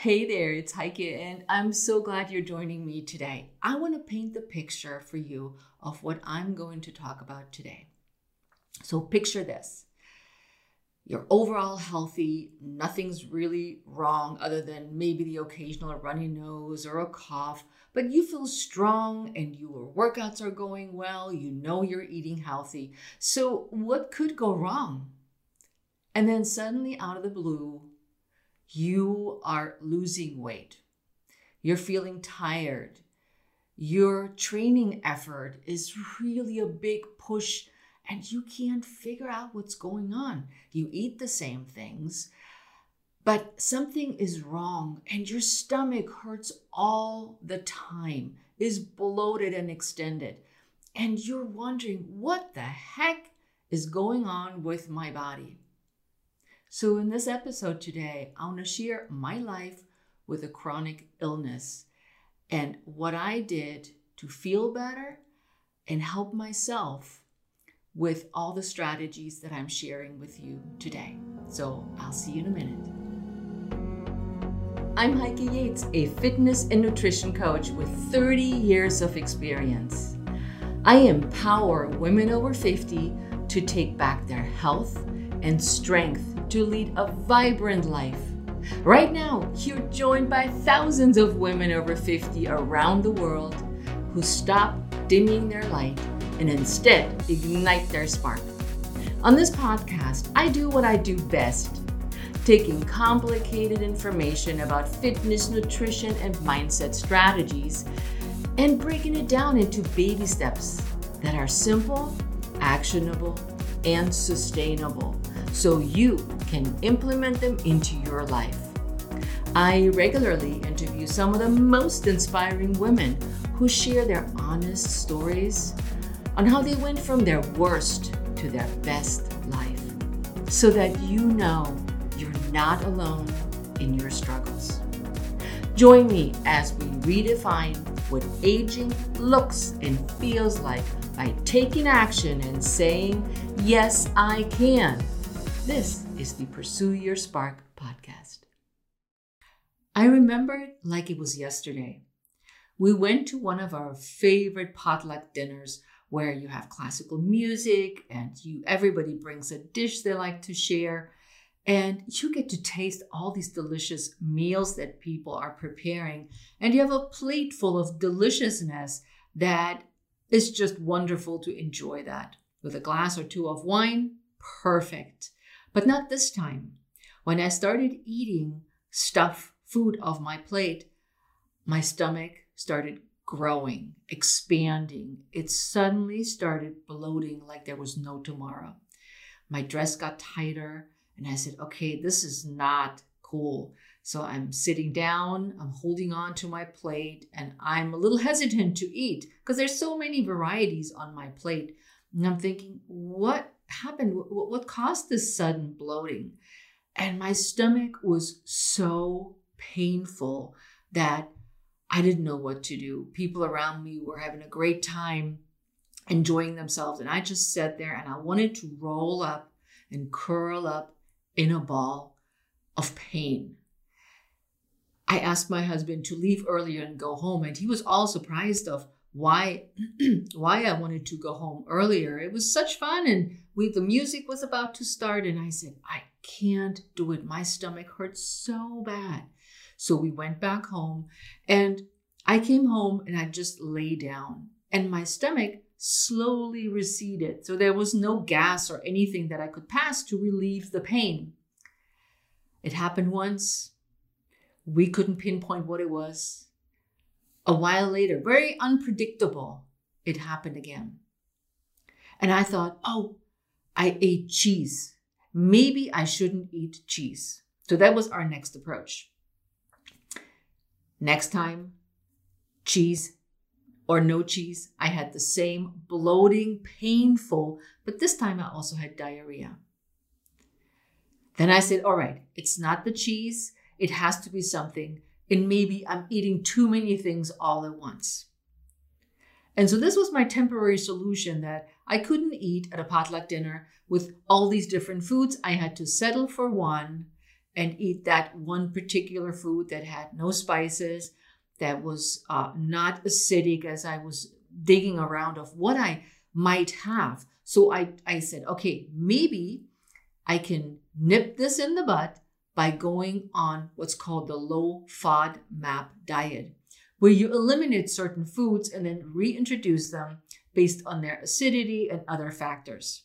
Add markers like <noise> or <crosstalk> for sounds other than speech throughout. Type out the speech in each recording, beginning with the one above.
Hey there, it's Heike, and I'm so glad you're joining me today. I want to paint the picture for you of what I'm going to talk about today. So, picture this you're overall healthy, nothing's really wrong other than maybe the occasional runny nose or a cough, but you feel strong and your workouts are going well, you know you're eating healthy. So, what could go wrong? And then suddenly, out of the blue, you are losing weight. You're feeling tired. Your training effort is really a big push, and you can't figure out what's going on. You eat the same things, but something is wrong, and your stomach hurts all the time, is bloated and extended. And you're wondering, what the heck is going on with my body? So, in this episode today, I want to share my life with a chronic illness and what I did to feel better and help myself with all the strategies that I'm sharing with you today. So, I'll see you in a minute. I'm Heike Yates, a fitness and nutrition coach with 30 years of experience. I empower women over 50 to take back their health and strength to lead a vibrant life. Right now, you're joined by thousands of women over 50 around the world who stop dimming their light and instead ignite their spark. On this podcast, I do what I do best taking complicated information about fitness, nutrition, and mindset strategies and breaking it down into baby steps that are simple, actionable, and sustainable so you can implement them into your life. I regularly interview some of the most inspiring women who share their honest stories on how they went from their worst to their best life so that you know you're not alone in your struggles. Join me as we redefine what aging looks and feels like by taking action and saying, Yes, I can this is the Pursue Your Spark podcast. I remember it like it was yesterday. We went to one of our favorite potluck dinners where you have classical music and you everybody brings a dish they like to share and you get to taste all these delicious meals that people are preparing and you have a plate full of deliciousness that is just wonderful to enjoy that with a glass or two of wine perfect but not this time. When I started eating stuff, food off my plate, my stomach started growing, expanding. It suddenly started bloating like there was no tomorrow. My dress got tighter, and I said, okay, this is not cool. So I'm sitting down, I'm holding on to my plate, and I'm a little hesitant to eat because there's so many varieties on my plate. And I'm thinking, what happened? What, what caused this sudden bloating? And my stomach was so painful that I didn't know what to do. People around me were having a great time enjoying themselves. And I just sat there and I wanted to roll up and curl up in a ball of pain. I asked my husband to leave earlier and go home, and he was all surprised of why <clears throat> why I wanted to go home earlier. It was such fun and we the music was about to start and I said, I can't do it. My stomach hurts so bad. So we went back home and I came home and I just lay down and my stomach slowly receded. So there was no gas or anything that I could pass to relieve the pain. It happened once. We couldn't pinpoint what it was. A while later, very unpredictable, it happened again. And I thought, oh, I ate cheese. Maybe I shouldn't eat cheese. So that was our next approach. Next time, cheese or no cheese, I had the same bloating, painful, but this time I also had diarrhea. Then I said, all right, it's not the cheese, it has to be something and maybe I'm eating too many things all at once. And so this was my temporary solution that I couldn't eat at a potluck dinner with all these different foods. I had to settle for one and eat that one particular food that had no spices, that was uh, not acidic as I was digging around of what I might have. So I, I said, okay, maybe I can nip this in the bud by going on what's called the low FODMAP diet, where you eliminate certain foods and then reintroduce them based on their acidity and other factors.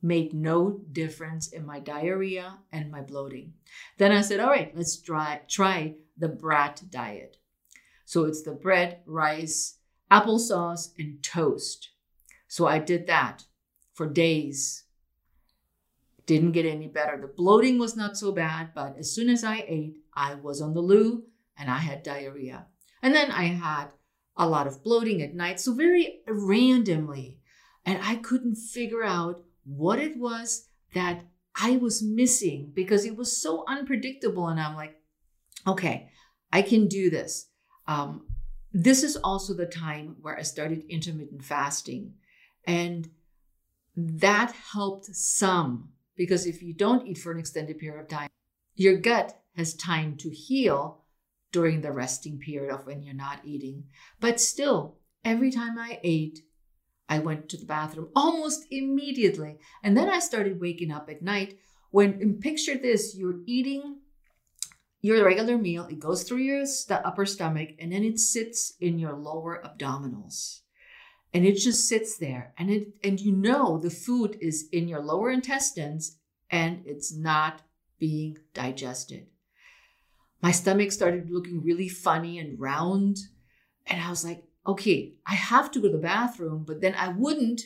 Made no difference in my diarrhea and my bloating. Then I said, all right, let's try, try the brat diet. So it's the bread, rice, applesauce, and toast. So I did that for days. Didn't get any better. The bloating was not so bad, but as soon as I ate, I was on the loo and I had diarrhea. And then I had a lot of bloating at night, so very randomly. And I couldn't figure out what it was that I was missing because it was so unpredictable. And I'm like, okay, I can do this. Um, this is also the time where I started intermittent fasting. And that helped some because if you don't eat for an extended period of time, your gut has time to heal during the resting period of when you're not eating. But still, every time I ate, I went to the bathroom almost immediately. And then I started waking up at night when, and picture this, you're eating your regular meal, it goes through your st- upper stomach, and then it sits in your lower abdominals. And it just sits there. And it and you know the food is in your lower intestines and it's not being digested my stomach started looking really funny and round. And I was like, okay, I have to go to the bathroom, but then I wouldn't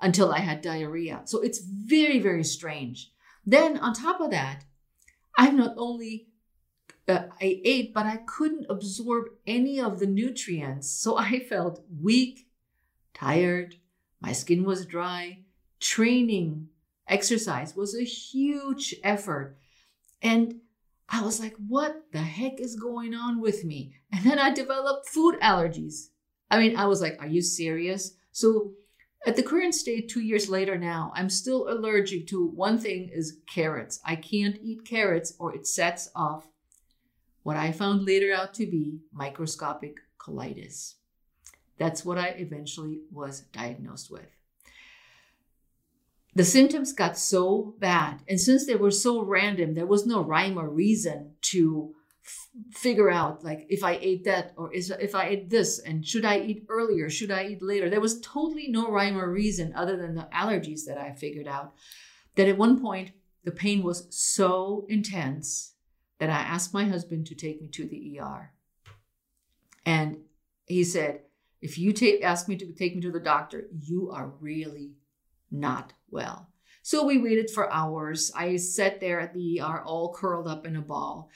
until I had diarrhea. So it's very, very strange. Then on top of that, I not only uh, I ate, but I couldn't absorb any of the nutrients. So <laughs> I felt weak, tired, my skin was dry. Training, exercise was a huge effort. And I was like, what the heck is going on with me? And then I developed food allergies. I mean, I was like, are you serious? So at the current state, two years later now, I'm still allergic to one thing is carrots. I can't eat carrots or it sets off what I found later out to be microscopic colitis. That's what I eventually was diagnosed with the symptoms got so bad. And since they were so random, there was no rhyme or reason to f- figure out like if I ate that or is if I ate this and should I eat earlier, should I eat later? There was totally no rhyme or reason other than the allergies that I figured out. That at one point the pain was so intense that I asked my husband to take me to the ER. And he said, if you ask me to take me to the doctor, you are really not well. So we waited for hours. I sat there at the ER all curled up in a ball.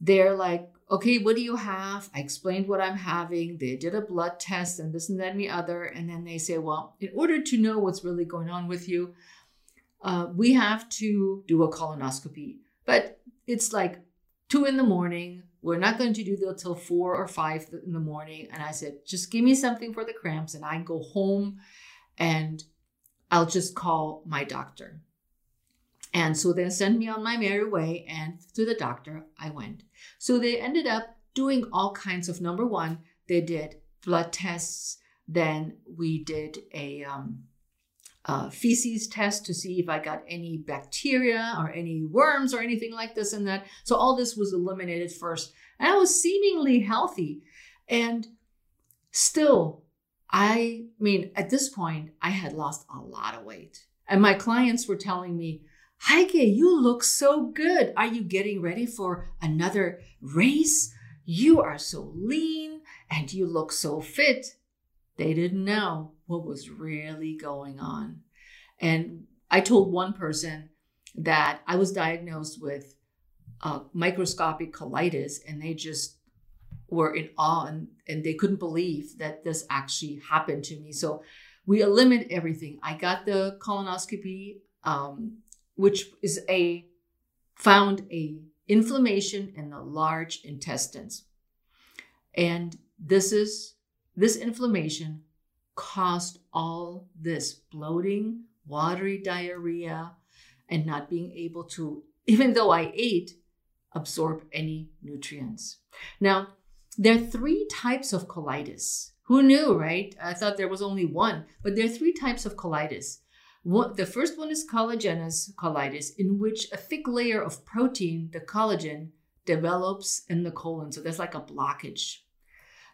They're like, okay, what do you have? I explained what I'm having. They did a blood test and this and that and the other. And then they say, well, in order to know what's really going on with you, uh, we have to do a colonoscopy. But it's like two in the morning. We're not going to do that till four or five in the morning. And I said, just give me something for the cramps and I go home and I'll just call my doctor. And so they sent me on my merry way, and to the doctor I went. So they ended up doing all kinds of number one, they did blood tests. Then we did a, um, a feces test to see if I got any bacteria or any worms or anything like this and that. So all this was eliminated first. And I was seemingly healthy. And still, I mean, at this point, I had lost a lot of weight. And my clients were telling me, Heike, you look so good. Are you getting ready for another race? You are so lean and you look so fit. They didn't know what was really going on. And I told one person that I was diagnosed with uh, microscopic colitis, and they just were in awe and, and they couldn't believe that this actually happened to me. So we eliminated everything. I got the colonoscopy, um, which is a found a inflammation in the large intestines. And this is this inflammation caused all this bloating, watery diarrhea, and not being able to even though I ate, absorb any nutrients. Now, there are three types of colitis. Who knew, right? I thought there was only one, but there are three types of colitis. One, the first one is collagenous colitis, in which a thick layer of protein, the collagen, develops in the colon. So there's like a blockage.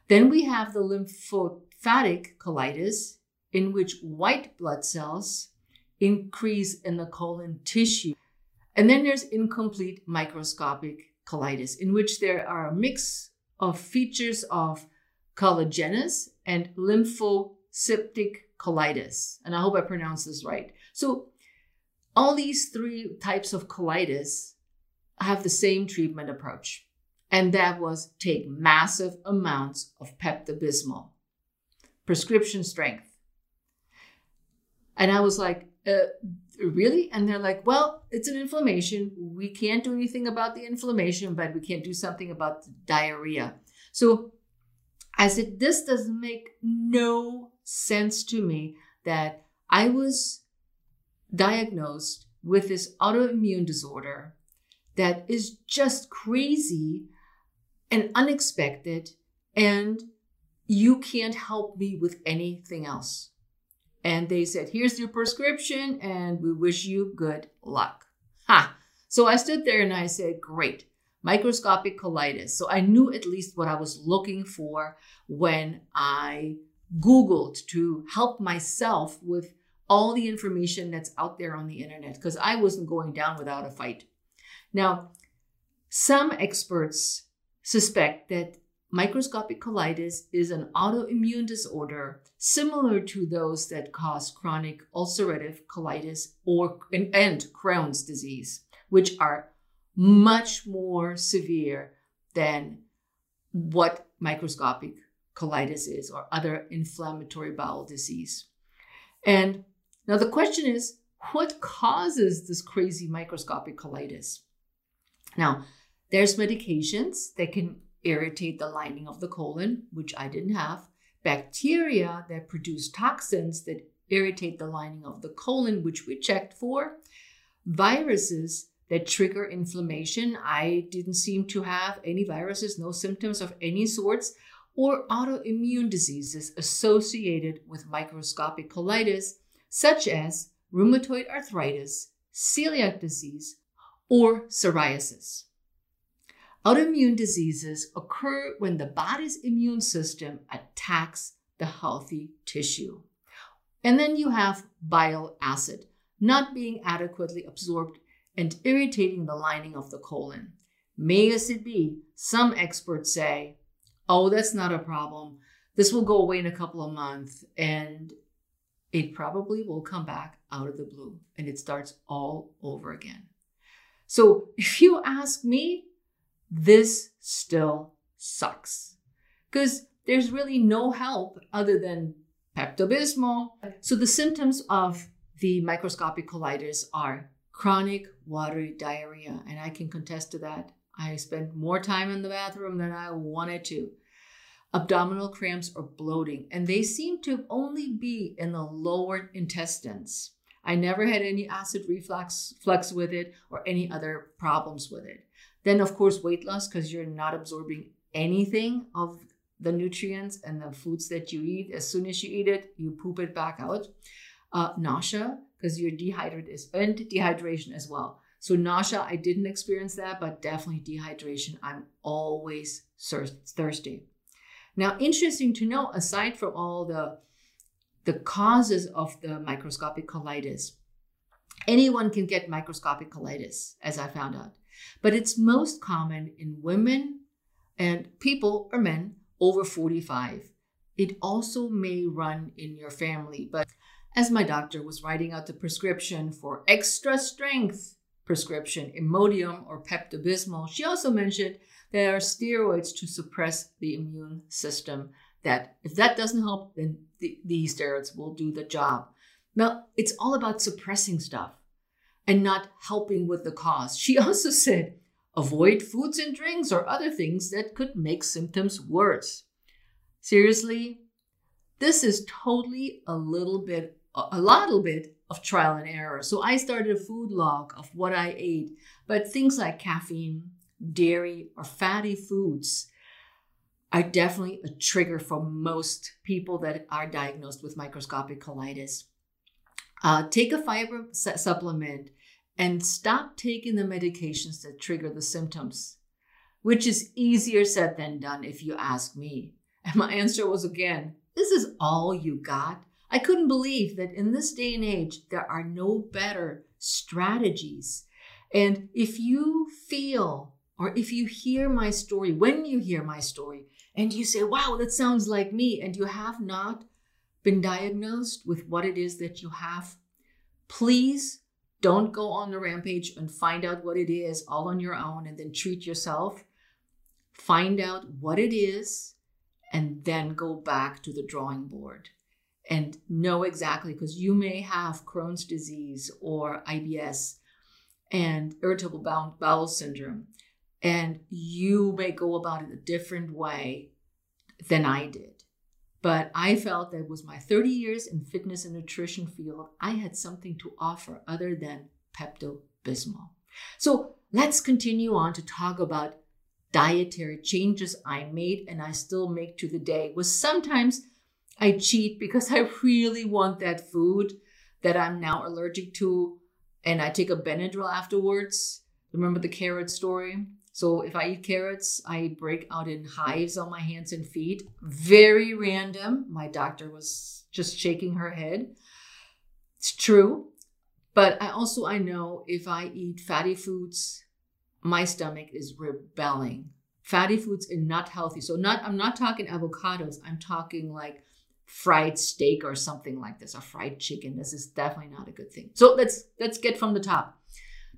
Then we have the lymphocytic colitis, in which white blood cells increase in the colon tissue. And then there's incomplete microscopic colitis, in which there are a mix of features of collagenous and lymphocytic colitis. And I hope I pronounced this right. So, all these three types of colitis have the same treatment approach, and that was take massive amounts of Pepto Bismol, prescription strength. And I was like, uh, really? And they're like, well, it's an inflammation. We can't do anything about the inflammation, but we can't do something about the diarrhea. So, I said, this doesn't make no sense to me that I was diagnosed with this autoimmune disorder that is just crazy and unexpected, and you can't help me with anything else. And they said, Here's your prescription, and we wish you good luck. Ha! So I stood there and I said, Great, microscopic colitis. So I knew at least what I was looking for when I Googled to help myself with all the information that's out there on the internet because I wasn't going down without a fight. Now, some experts suspect that microscopic colitis is an autoimmune disorder similar to those that cause chronic ulcerative colitis or and Crohn's disease, which are much more severe than what microscopic colitis is or other inflammatory bowel disease. And now the question is what causes this crazy microscopic colitis? Now, there's medications that can irritate the lining of the colon, which I didn't have, bacteria that produce toxins that irritate the lining of the colon, which we checked for, viruses that trigger inflammation. I didn't seem to have any viruses, no symptoms of any sorts, or autoimmune diseases associated with microscopic colitis, such as rheumatoid arthritis, celiac disease, or psoriasis. Autoimmune diseases occur when the body's immune system attacks the healthy tissue. And then you have bile acid not being adequately absorbed and irritating the lining of the colon. May as it be, some experts say, oh, that's not a problem. This will go away in a couple of months and it probably will come back out of the blue and it starts all over again. So if you ask me, this still sucks because there's really no help other than Pepto Bismol. So the symptoms of the microscopic colitis are chronic watery diarrhea, and I can contest to that. I spent more time in the bathroom than I wanted to. Abdominal cramps or bloating, and they seem to only be in the lower intestines. I never had any acid reflux flux with it or any other problems with it. Then, of course, weight loss because you're not absorbing anything of the nutrients and the foods that you eat. As soon as you eat it, you poop it back out. Uh, nausea because you're dehydrated and dehydration as well. So nausea, I didn't experience that, but definitely dehydration. I'm always thirsty. Now, interesting to know, aside from all the the causes of the microscopic colitis. Anyone can get microscopic colitis, as I found out, but it's most common in women and people or men over 45. It also may run in your family, but as my doctor was writing out the prescription for extra strength prescription, Imodium or Pepto Bismol, she also mentioned there are steroids to suppress the immune system that if that doesn't help, then the, these steroids will do the job. Now, it's all about suppressing stuff and not helping with the cause. She <laughs> also said, avoid foods and drinks or other things that could make symptoms worse. Seriously, this is totally a little bit, a little bit of trial and error. So I started a food log of what I ate, but things like caffeine, dairy, or fatty foods are definitely a trigger for most people that are diagnosed with microscopic colitis. Uh, take a fiber supplement and stop taking the medications that trigger the symptoms, which is easier said than done if you ask me. <laughs> And my answer was again, this is all you got? I couldn't believe that in this day and age, there are no better strategies. And if you feel, or if you hear my story, when you hear my story, and you say, wow, that sounds like me, and you have not been diagnosed with what it is that you have, please don't go on the rampage and find out what it is all on your own and then treat yourself. Find out what it is and then go back to the drawing board and know exactly because you may have Crohn's disease or IBS and irritable bowel syndrome, and you may go about it a different way than I did. But I felt that was my 30 years in fitness and nutrition field, I had something to offer other than Pepto Bismol. So let's continue on to talk about dietary changes I made and I still make to the day. Was sometimes I cheat because I really want that food that I'm now allergic to, and I take a Benadryl afterwards. Remember the carrot story? So if I eat carrots, I break out in hives on my hands and feet. Very random. My doctor was just shaking her head. It's true. But I also I know if I eat fatty foods, my stomach is rebelling. Fatty foods are not healthy. So not I'm not talking avocados. I'm talking like fried steak or something like this, or fried chicken. This is definitely not a good thing. So let's let's get from the top.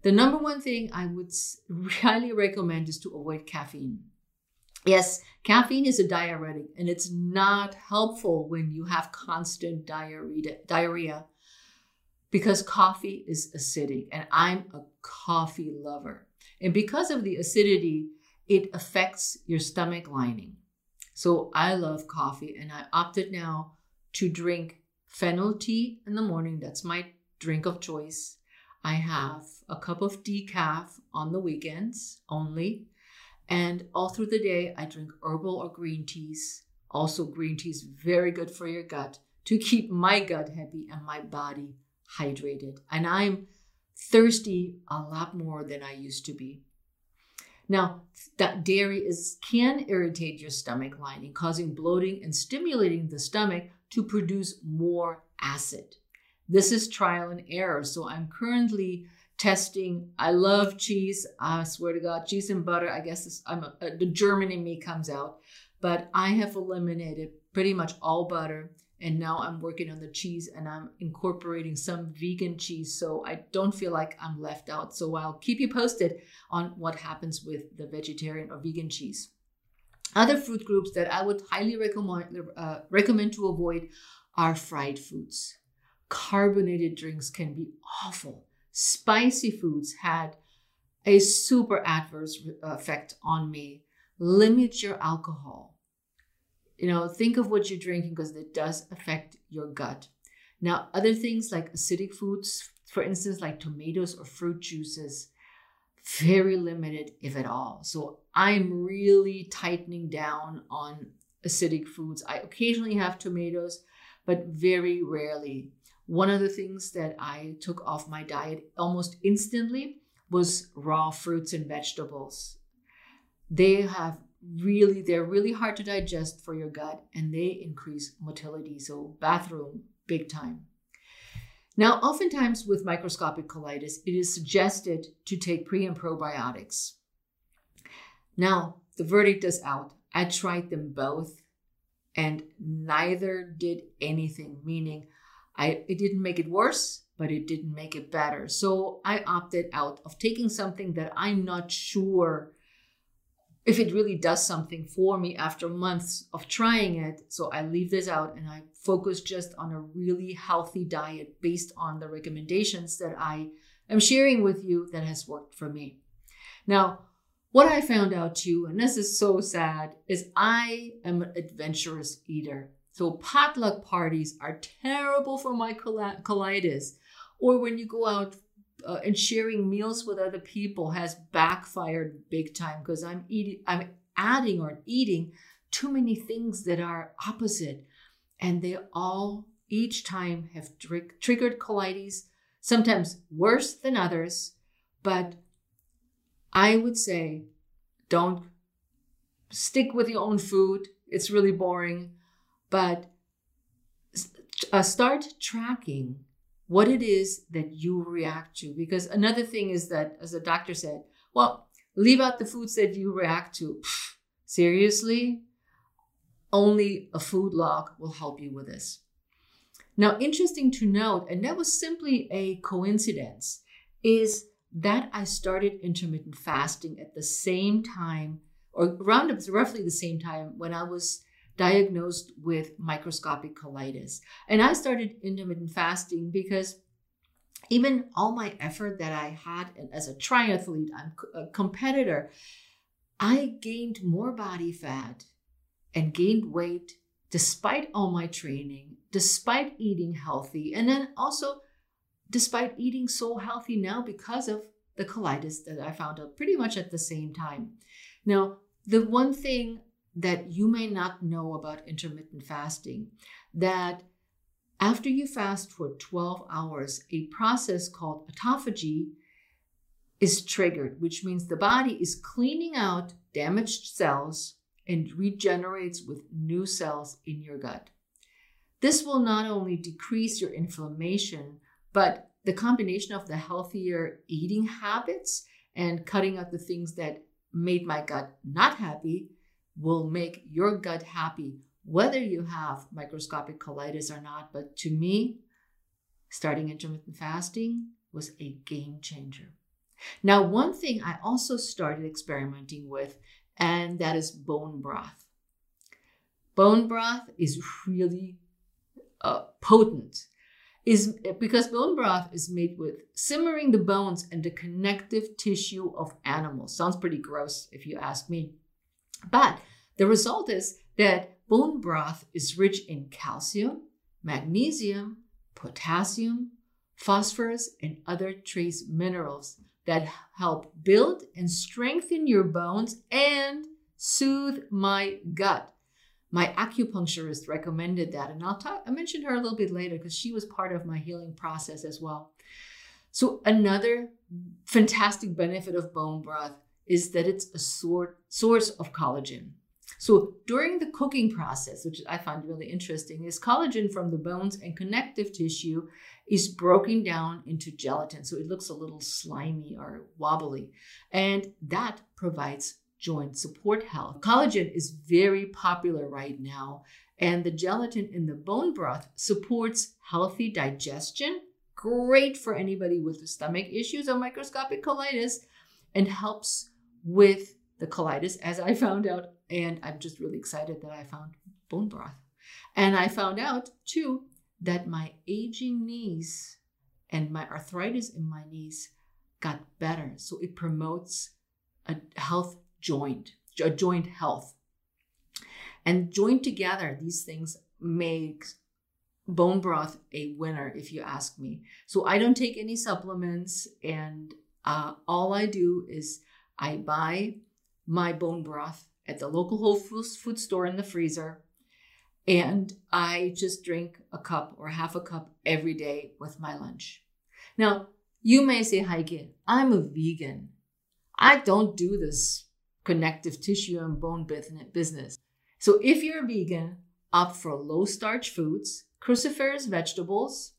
The number one thing I would <laughs> highly recommend is to avoid caffeine. Yes, caffeine is a diuretic and it's not helpful when you have constant diarrhea, because coffee is acidic and I'm a coffee lover. And because of the acidity, it affects your stomach lining. So I love coffee and I opted now to drink fennel tea in the morning. That's my drink of choice. I have a cup of decaf on the weekends only. And all through the day, I drink herbal or green teas. Also, green tea is very good for your gut to keep my gut happy and my body hydrated. And I'm thirsty a lot more than I used to be. Now, that dairy is can irritate your stomach lining, causing bloating and stimulating the stomach to produce more acid. This is trial and error. So I'm currently testing. I love cheese. I swear to God, cheese and butter. I guess this, I'm a, the German in me comes out, but I have eliminated pretty much all butter. And now I'm working on the cheese and I'm incorporating some vegan cheese so I don't feel like I'm left out. So I'll keep you posted on what happens with the vegetarian or vegan cheese. Other food groups that I would highly recommend, uh, recommend to avoid are fried foods. Carbonated drinks can be awful. Spicy foods had a super adverse uh, effect on me. Limit your alcohol. You know, think of what you're drinking because it does affect your gut. Now, other things like acidic foods, for instance, like tomatoes or fruit juices, very limited, if at all. So I'm really tightening down on acidic foods. I occasionally have tomatoes, but very rarely. One of the things that I took off my diet almost instantly was raw fruits and vegetables. They have really, they're really hard to digest for your gut and they increase motility. So, bathroom, big time. Now, oftentimes with microscopic colitis, it is suggested to take pre and probiotics. Now, the verdict is out. I tried them both and neither did anything, meaning I it didn't make it worse, but it didn't make it better. So I opted out of taking something that I'm not sure if it really does something for me after months of trying it. So I leave this out and I focus just on a really healthy diet based on the recommendations that I am sharing with you that has worked for me. Now, what I found out too, and this is so sad, is I am an adventurous eater. So potluck parties are terrible for my colitis. or when you go out uh, and sharing meals with other people has backfired big time because I'm eating, I'm adding or eating too many things that are opposite, and they all each time have tr- triggered colitis, sometimes worse than others. But I would say, don't stick with your own food. It's really boring, but uh, start tracking what it is that you react to. Because another thing is that, as the doctor said, well, leave out the foods that you react to. Pfft, seriously? Only a food log will help you with this. Now, interesting to note, and that was simply a coincidence, is that I started intermittent fasting at the same time, or around roughly the same time when I was diagnosed with microscopic colitis. And I started intermittent fasting because even all my effort that I had as a triathlete, I'm a competitor, I gained more body fat and gained weight despite all my training, despite eating healthy, and then also despite eating so healthy now because of the colitis that I found out pretty much at the same time. Now, the one thing that you may not know about intermittent fasting that after you fast for 12 hours, a process called autophagy is triggered, which means the body is cleaning out damaged cells and regenerates with new cells in your gut. This will not only decrease your inflammation, but the combination of the healthier eating habits and cutting out the things that made my gut not happy will make your gut happy, whether you have microscopic colitis or not. But to me, starting intermittent fasting was a game changer. Now, one thing I also started experimenting with, and that is bone broth. Bone broth is really uh, potent is because bone broth is made with simmering the bones and the connective tissue of animals. Sounds pretty gross if you ask me. But the result is that bone broth is rich in calcium, magnesium, potassium, phosphorus, and other trace minerals that help build and strengthen your bones and soothe my gut. My acupuncturist recommended that, and I'll talk. I mentioned her a little bit later because she was part of my healing process as well. So another fantastic benefit of bone broth is that it's a source of collagen. So during the cooking process, which I find really interesting, is collagen from the bones and connective tissue is broken down into gelatin. So it looks a little slimy or wobbly. And that provides joint support health. Collagen is very popular right now. And the gelatin in the bone broth supports healthy digestion, great for anybody with stomach issues or microscopic colitis, and helps with the colitis, as I found out. And I'm just really excited that I found bone broth. And I found out too that my aging knees and my arthritis in my knees got better. So it promotes a health joint, a joint health. And joined together, these things make bone broth a winner, if you ask me. So I don't take any supplements, and uh, all I do is I buy my bone broth at the local Whole Foods food store in the freezer. And I just drink a cup or half a cup every day with my lunch. Now, you may say, Heike, I'm a vegan. I don't do this connective tissue and bone business. So if you're a vegan, opt for low starch foods, cruciferous vegetables,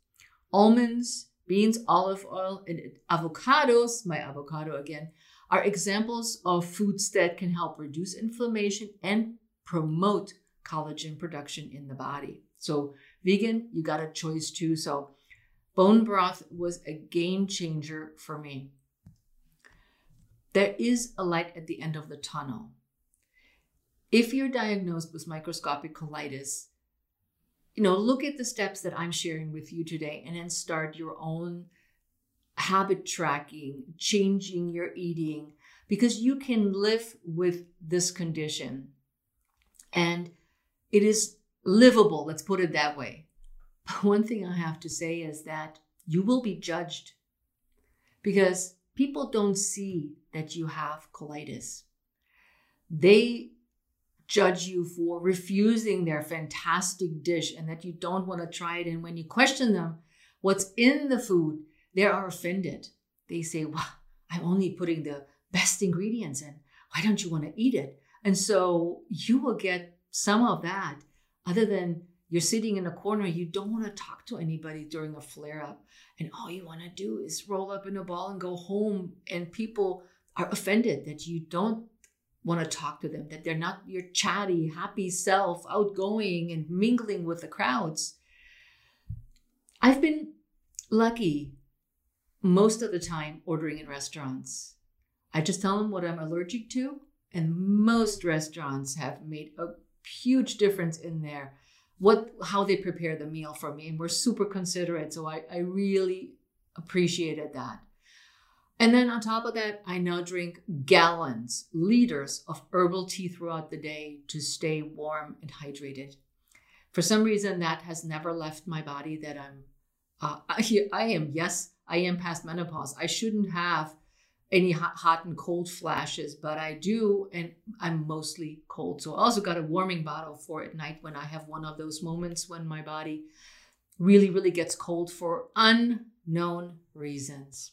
almonds, beans, olive oil, and avocados, my avocado again, are examples of foods that can help reduce inflammation and promote collagen production in the body. So, vegan, you got a choice too. So, bone broth was a game changer for me. There is a light at the end of the tunnel. If you're diagnosed with microscopic colitis, you know, look at the steps that I'm sharing with you today and then start your own habit tracking, changing your eating, because you can live with this condition and it is livable, let's put it that way. But <laughs> one thing I have to say is that you will be judged because people don't see that you have colitis. They judge you for refusing their fantastic dish and that you don't want to try it. And when you question them what's in the food, they are offended. They say, Well, I'm only putting the best ingredients in. Why don't you want to eat it? And so you will get some of that, other than you're sitting in a corner, you don't want to talk to anybody during a flare up. And all you want to do is roll up in a ball and go home. And people are offended that you don't want to talk to them, that they're not your chatty, happy self, outgoing and mingling with the crowds. I've been lucky most of the time ordering in restaurants. I just tell them what I'm allergic to, and most restaurants have made a huge difference in there what how they prepare the meal for me and we're super considerate so I, I really appreciated that and then on top of that i now drink gallons liters of herbal tea throughout the day to stay warm and hydrated for some reason that has never left my body that i'm uh, I, <laughs> I am yes i am past menopause i shouldn't have any hot, and cold flashes, but I do, and I'm mostly cold. So I also got a warming bottle for at night when I have one of those moments when my body really, really gets cold for unknown reasons.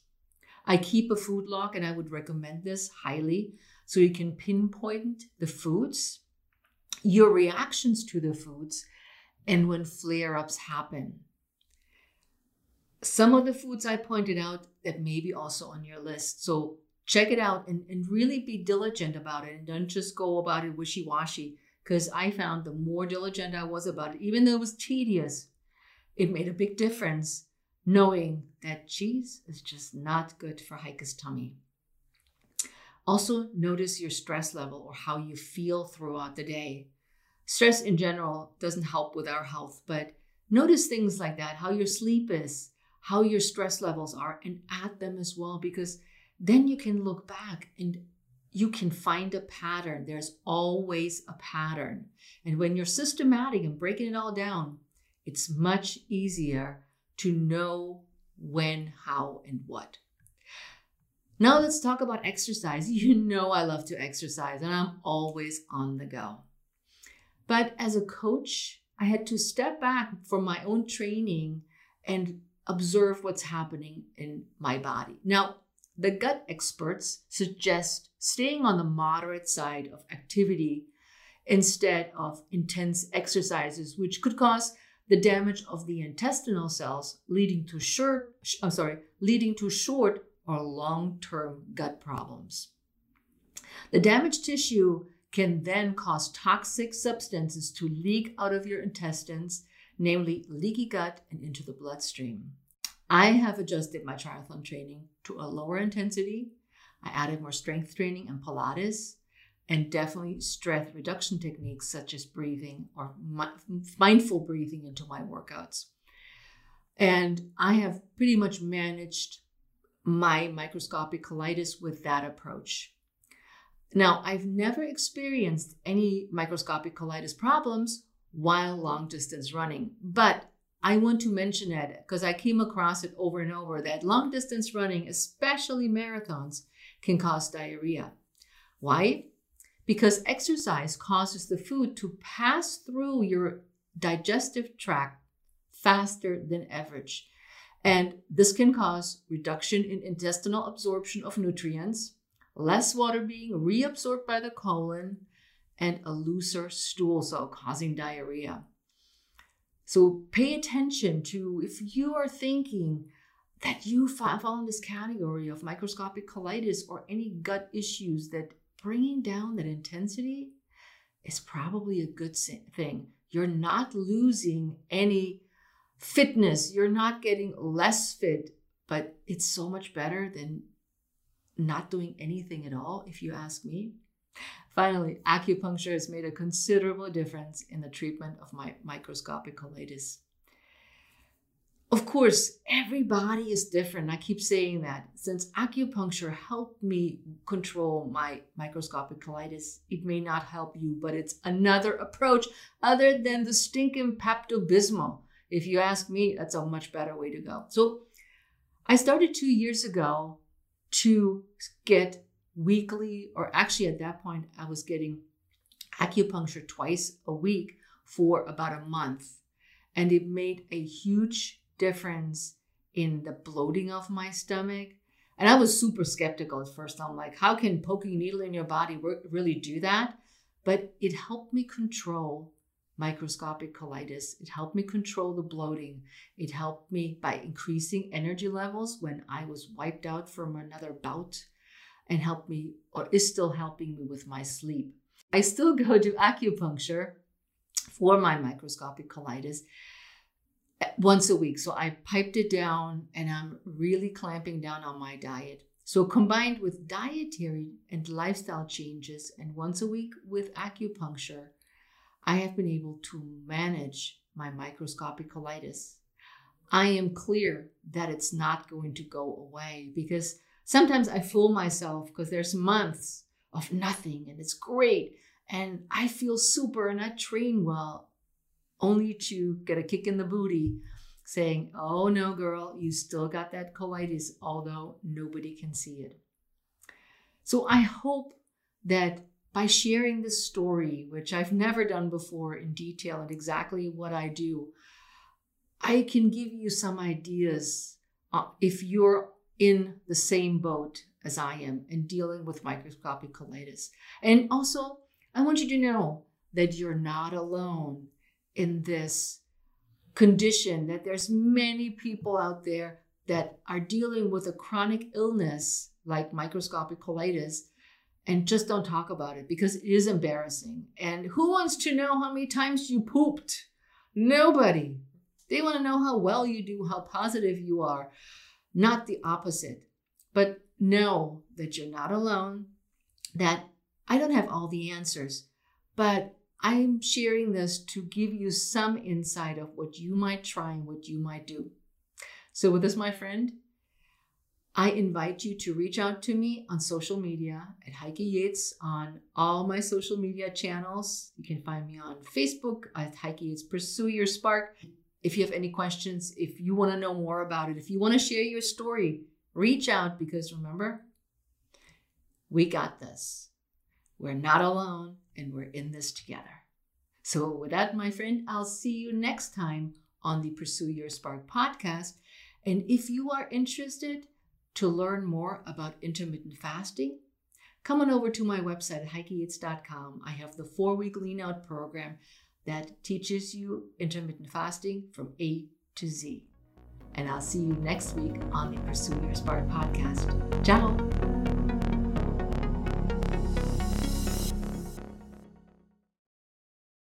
I keep a food log, and I would recommend this highly so you can pinpoint the foods, your reactions to the foods, and when flare ups happen. Some of the foods I pointed out that may be also on your list. So check it out and, and really be diligent about it and don't just go about it wishy washy. Because I found the more diligent I was about it, even though it was tedious, it made a big difference knowing that cheese is just not good for Heike's tummy. Also, notice your stress level or how you feel throughout the day. Stress in general doesn't help with our health, but notice things like that how your sleep is, how your stress levels are and add them as well because then you can look back and you can find a pattern. There's always a pattern. And when you're systematic and breaking it all down, it's much easier to know when, how, and what. Now let's talk about exercise. <laughs> You know I love to exercise and I'm always on the go. But as a coach, I had to step back from my own training and observe what's happening in my body. Now, the gut experts suggest staying on the moderate side of activity instead of intense exercises, which could cause the damage of the intestinal cells, leading to short, I'm sorry, leading to short or long-term gut problems. The damaged tissue can then cause toxic substances to leak out of your intestines namely leaky gut and into the bloodstream. I have adjusted my triathlon training to a lower intensity. I added more strength training and Pilates, and definitely stress reduction techniques such as breathing or mindful breathing into my workouts. And I have pretty much managed my microscopic colitis with that approach. Now, I've never experienced any microscopic colitis problems while long distance running. But I want to mention it because I came across it over and over that long distance running, especially marathons, can cause diarrhea. Why? Because exercise causes the food to pass through your digestive tract faster than average. And this can cause reduction in intestinal absorption of nutrients, less water being reabsorbed by the colon, and a looser stool cell causing diarrhea. So pay attention to if you are thinking that you fall in this category of microscopic colitis or any gut issues, that bringing down that intensity is probably a good thing. You're not losing any fitness, you're not getting less fit, but it's so much better than not doing anything at all, if you ask me. Finally, acupuncture has made a considerable difference in the treatment of my microscopic colitis. Of course, everybody is different. I keep saying that. Since acupuncture helped me control my microscopic colitis, it may not help you, but it's another approach other than the stinking Pepto Bismol. If you ask me, that's a much better way to go. So I started two years ago to get weekly, or actually at that point, I was getting acupuncture twice a week for about a month. And it made a huge difference in the bloating of my stomach. And I was super skeptical at first. I'm like, how can poking a needle in your body really do that? But it helped me control microscopic colitis. It helped me control the bloating. It helped me by increasing energy levels when I was wiped out from another bout and helped me, or is still helping me with my sleep. I still go to acupuncture for my microscopic colitis eh, once a week. So I piped it down and I'm really clamping down on my diet. So combined with dietary and lifestyle changes and once a week with acupuncture, I have been able to manage my microscopic colitis. I am clear that it's not going to go away because sometimes I fool myself because there's months of nothing and it's great and I feel super and I train well only to get a kick in the booty saying, Oh no, girl, you still got that colitis, although nobody can see it. So I hope that by sharing this story, which I've never done before in detail and exactly what I do, I can give you some ideas uh, if you're in the same boat as I am and dealing with microscopic colitis. And also, I want you to know that you're not alone in this condition that there's many people out there that are dealing with a chronic illness like microscopic colitis and just don't talk about it because it is embarrassing. And who wants to know how many times you pooped? Nobody. They want to know how well you do, how positive you are, not the opposite. But know that you're not alone, that I don't have all the answers, but I'm sharing this to give you some insight of what you might try and what you might do. So, with this, my friend, I invite you to reach out to me on social media at Heike Yates on all my social media channels. You can find me on Facebook at Heike Yates Pursue Your Spark. If you have any questions, if you want to know more about it, if you want to share your story, reach out because remember, we got this. We're not alone and we're in this together. So, with that, my friend, I'll see you next time on the Pursue Your Spark podcast. And if you are interested, to learn more about intermittent fasting, come on over to my website at heikeyates.com. I have the four week lean out program that teaches you intermittent fasting from A to Z. And I'll see you next week on the Pursue Your Spark podcast. Ciao.